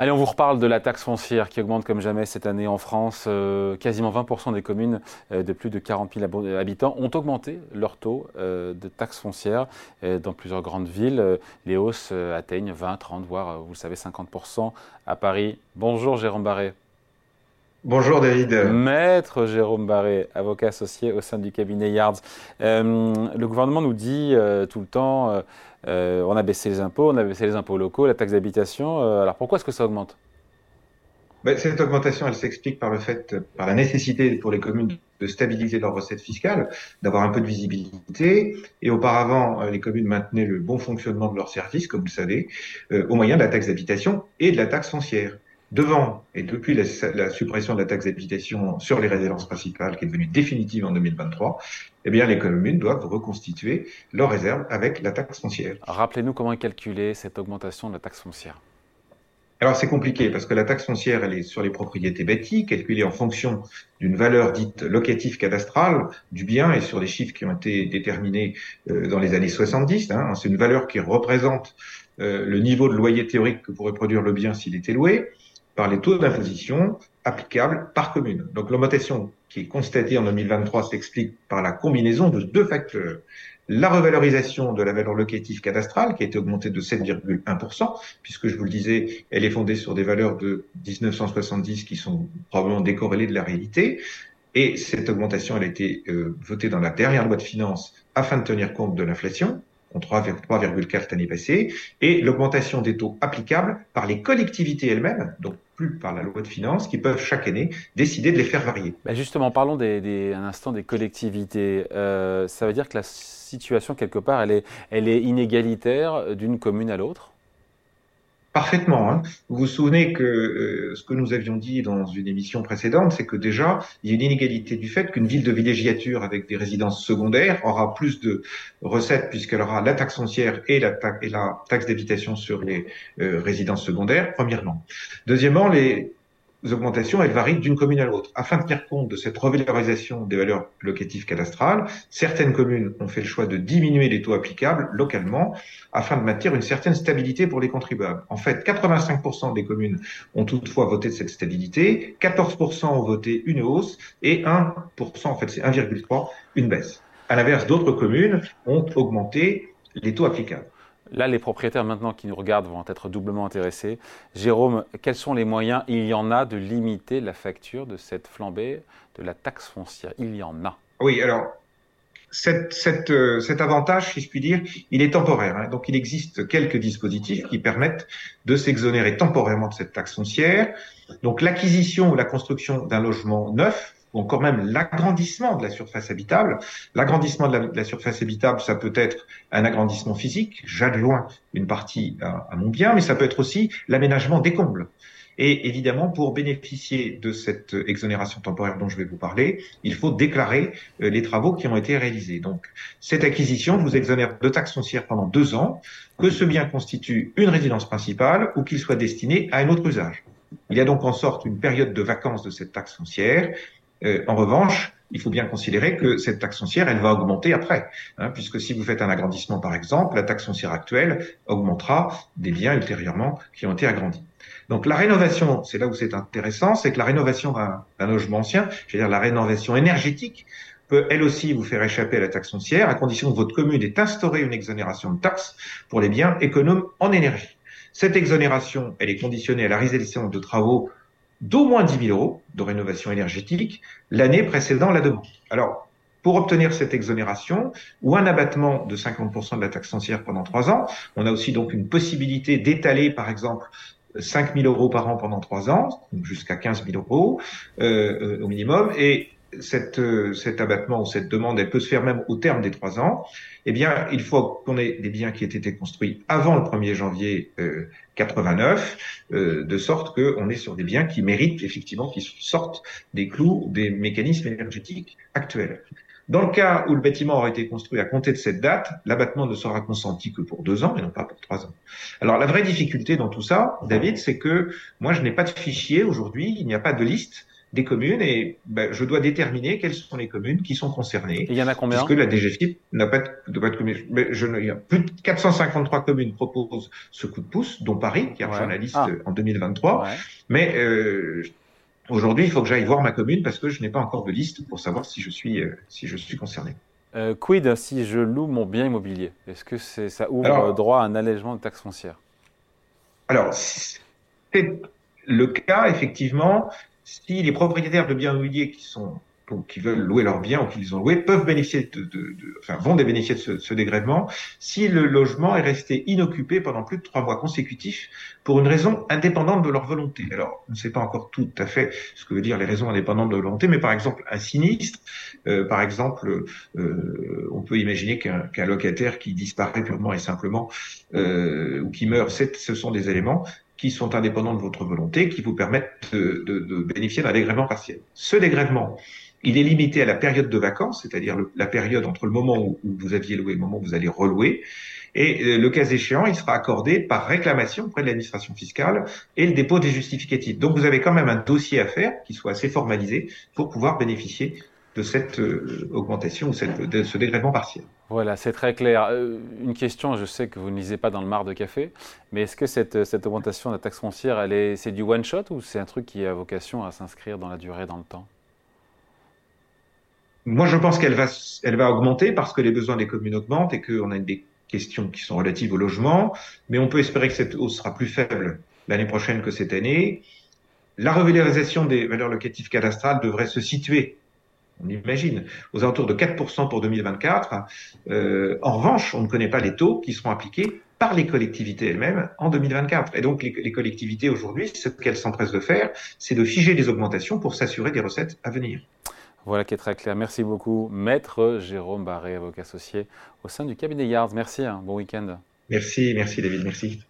Allez, on vous reparle de la taxe foncière qui augmente comme jamais cette année en France. Euh, quasiment 20% des communes euh, de plus de 40 000 habitants ont augmenté leur taux euh, de taxe foncière dans plusieurs grandes villes. les hausses atteignent 20, 30, voire, vous le savez, 50% à Paris. Bonjour Jérôme Barré. Bonjour David. Maître Jérôme Barré, avocat associé au sein du cabinet Yards. le gouvernement nous dit tout le temps euh, on a baissé les impôts, on a baissé les impôts locaux, la taxe d'habitation. Euh, alors pourquoi est-ce que ça augmente? Ben, Cette augmentation, elle s'explique par le fait, par la nécessité pour les communes de stabiliser leurs recettes fiscales, d'avoir un peu de visibilité. Et auparavant, euh, les communes maintenaient le bon fonctionnement de leurs services, comme vous le savez, au moyen de la taxe d'habitation et de la taxe foncière devant et depuis la, suppression de la taxe d'habitation sur les résidences principales, qui est devenue définitive en 2023, eh bien, les communes doivent reconstituer leurs réserves avec la taxe foncière. Rappelez-nous comment est calculée cette augmentation de la taxe foncière. Alors c'est compliqué parce que la taxe foncière, elle est sur les propriétés bâties, calculée en fonction d'une valeur dite locative cadastrale du bien et sur des chiffres qui ont été déterminés euh, dans les années 70. Hein. C'est une valeur qui représente euh, le niveau de loyer théorique que pourrait produire le bien s'il était loué par les taux d'imposition applicables par commune. Donc l'augmentation qui est constatée en 2023 s'explique par la combinaison de deux facteurs. La revalorisation de la valeur locative cadastrale qui a été augmentée de 7,1%, puisque je vous le disais, elle est fondée sur des valeurs de 1970 qui sont probablement décorrélées de la réalité. Et cette augmentation, elle a été euh, votée dans la dernière loi de finances afin de tenir compte de l'inflation en 3,4 l'année passée, et l'augmentation des taux applicables par les collectivités elles-mêmes, donc plus par la loi de finances, qui peuvent chaque année décider de les faire varier. Bah, justement, parlons des, un instant des collectivités. Euh, ça veut dire que la situation, quelque part, elle est, elle est inégalitaire d'une commune à l'autre Parfaitement. Hein. Vous vous souvenez que euh, ce que nous avions dit dans une émission précédente, c'est que déjà, il y a une inégalité du fait qu'une ville de villégiature avec des résidences secondaires aura plus de recettes puisqu'elle aura la taxe foncière et la, taxe d'habitation sur les euh, résidences secondaires, premièrement. Deuxièmement, les augmentations, elles varient d'une commune à l'autre. Afin de tenir compte de cette revalorisation des valeurs locatives cadastrales, certaines communes ont fait le choix de diminuer les taux applicables localement afin de maintenir une certaine stabilité pour les contribuables. En fait, 85% des communes ont toutefois voté de cette stabilité, 14% ont voté une hausse et 1%, en fait c'est 1,3, une baisse. À l'inverse, d'autres communes ont augmenté les taux applicables. Là, les propriétaires maintenant qui nous regardent vont être doublement intéressés. Jérôme, quels sont les moyens, il y en a, de limiter la facture de cette flambée de la taxe foncière Il y en a. Oui, alors euh, cet avantage, si je puis dire, il est temporaire. Hein. Donc, il existe quelques dispositifs qui permettent de s'exonérer temporairement de cette taxe foncière. Donc, l'acquisition ou la construction d'un logement neuf ou encore même l'agrandissement de la surface habitable. L'agrandissement de, la surface habitable, ça peut être un agrandissement physique, j'adjoins une partie à, mon bien, mais ça peut être aussi l'aménagement des combles. Et évidemment, pour bénéficier de cette exonération temporaire dont je vais vous parler, il faut déclarer euh, les travaux qui ont été réalisés. Donc, cette acquisition vous exonère de taxes foncières pendant deux ans, que ce bien constitue une résidence principale ou qu'il soit destiné à un autre usage. Il y a donc en sorte une période de vacances de cette taxe foncière euh, en revanche, il faut bien considérer que cette taxe foncière, elle va augmenter après, hein, puisque si vous faites un agrandissement, par exemple, la taxe foncière actuelle augmentera des biens ultérieurement qui ont été agrandis. Donc la rénovation, c'est là où c'est intéressant, c'est que la rénovation d'un logement ancien, je veux dire la rénovation énergétique, peut elle aussi vous faire échapper à la taxe foncière, à condition que votre commune ait instauré une exonération de taxes pour les biens économes en énergie. Cette exonération, elle est conditionnée à la réalisation de travaux d'au moins 10 000 euros de rénovation énergétique l'année précédant la demande. Alors, pour obtenir cette exonération ou un abattement de 50% de la taxe foncière pendant trois ans, on a aussi donc une possibilité d'étaler, par exemple, 5 000 euros par an pendant trois ans, jusqu'à 15 000 euros euh, au minimum, et cette, euh, cet abattement ou cette demande, elle peut se faire même au terme des trois ans, eh bien, il faut qu'on ait des biens qui aient été construits avant le 1er janvier euh, 89, euh, de sorte qu'on est sur des biens qui méritent effectivement, qui sortent des clous des mécanismes énergétiques actuels. Dans le cas où le bâtiment aurait été construit à compter de cette date, l'abattement ne sera consenti que pour deux ans et non pas pour trois ans. Alors la vraie difficulté dans tout ça, David, c'est que moi je n'ai pas de fichier aujourd'hui, il n'y a pas de liste des communes et ben, je dois déterminer quelles sont les communes qui sont concernées. il y en a combien? Puisque la DGFIP n'a pas de, pas de communes. Mais je, il y a plus de 453 communes proposent ce coup de pouce, dont Paris, qui a rejoint la liste ah. en 2023. Ouais. Mais euh, aujourd'hui, il faut que j'aille voir ma commune parce que je n'ai pas encore de liste pour savoir si je suis, euh, si je suis concerné. Euh, quid si je loue mon bien immobilier? Est-ce que ça ouvre droit à un allègement de taxes foncières Alors, c'est le cas, effectivement, si les propriétaires de biens immobiliers qui sont qui veulent louer leurs biens ou qu'ils ont loué peuvent bénéficier de, de, de, enfin vont bénéficier de ce, ce, dégrèvement si le logement est resté inoccupé pendant plus de trois mois consécutifs pour une raison indépendante de leur volonté. Alors on ne sait pas encore tout à fait ce que veut dire les raisons indépendantes de leur volonté, mais par exemple un sinistre, euh, par exemple, euh, on peut imaginer qu'un locataire qui disparaît purement et simplement euh, ou qui meurt, ce sont des éléments qui sont indépendants de votre volonté, qui vous permettent de, bénéficier d'un dégrèvement partiel. Ce dégrèvement, il est limité à la période de vacances, c'est-à-dire la période entre le moment où, vous aviez loué et le moment où vous allez relouer. Et euh, le cas échéant, il sera accordé par réclamation auprès de l'administration fiscale et le dépôt des justificatifs. Donc vous avez quand même un dossier à faire qui soit assez formalisé pour pouvoir bénéficier de cette euh, augmentation ou de ce dégrèvement partiel. Voilà, c'est très clair. Euh, une question, je sais que vous ne lisez pas dans le mar de café, mais est-ce que cette, cette augmentation de la taxe foncière, c'est du one-shot ou c'est un truc qui a vocation à s'inscrire dans la durée, dans le temps? Moi, je pense qu'elle va, elle va augmenter parce que les besoins des communes augmentent et qu'on a des questions qui sont relatives au logement, mais on peut espérer que cette hausse sera plus faible l'année prochaine que cette année. La revalorisation des valeurs locatives cadastrales devrait se situer, on imagine, aux alentours de 4% pour 2024. Euh, en revanche, on ne connaît pas les taux qui seront appliqués par les collectivités elles-mêmes en 2024. Et donc, les, les collectivités aujourd'hui, ce qu'elles s'empressent de faire, c'est de figer des augmentations pour s'assurer des recettes à venir. Voilà qui est très clair. Merci beaucoup, Maître Jérôme Barré, avocat associé au sein du cabinet Yards. Merci, hein. bon week-end. Merci, merci David, merci.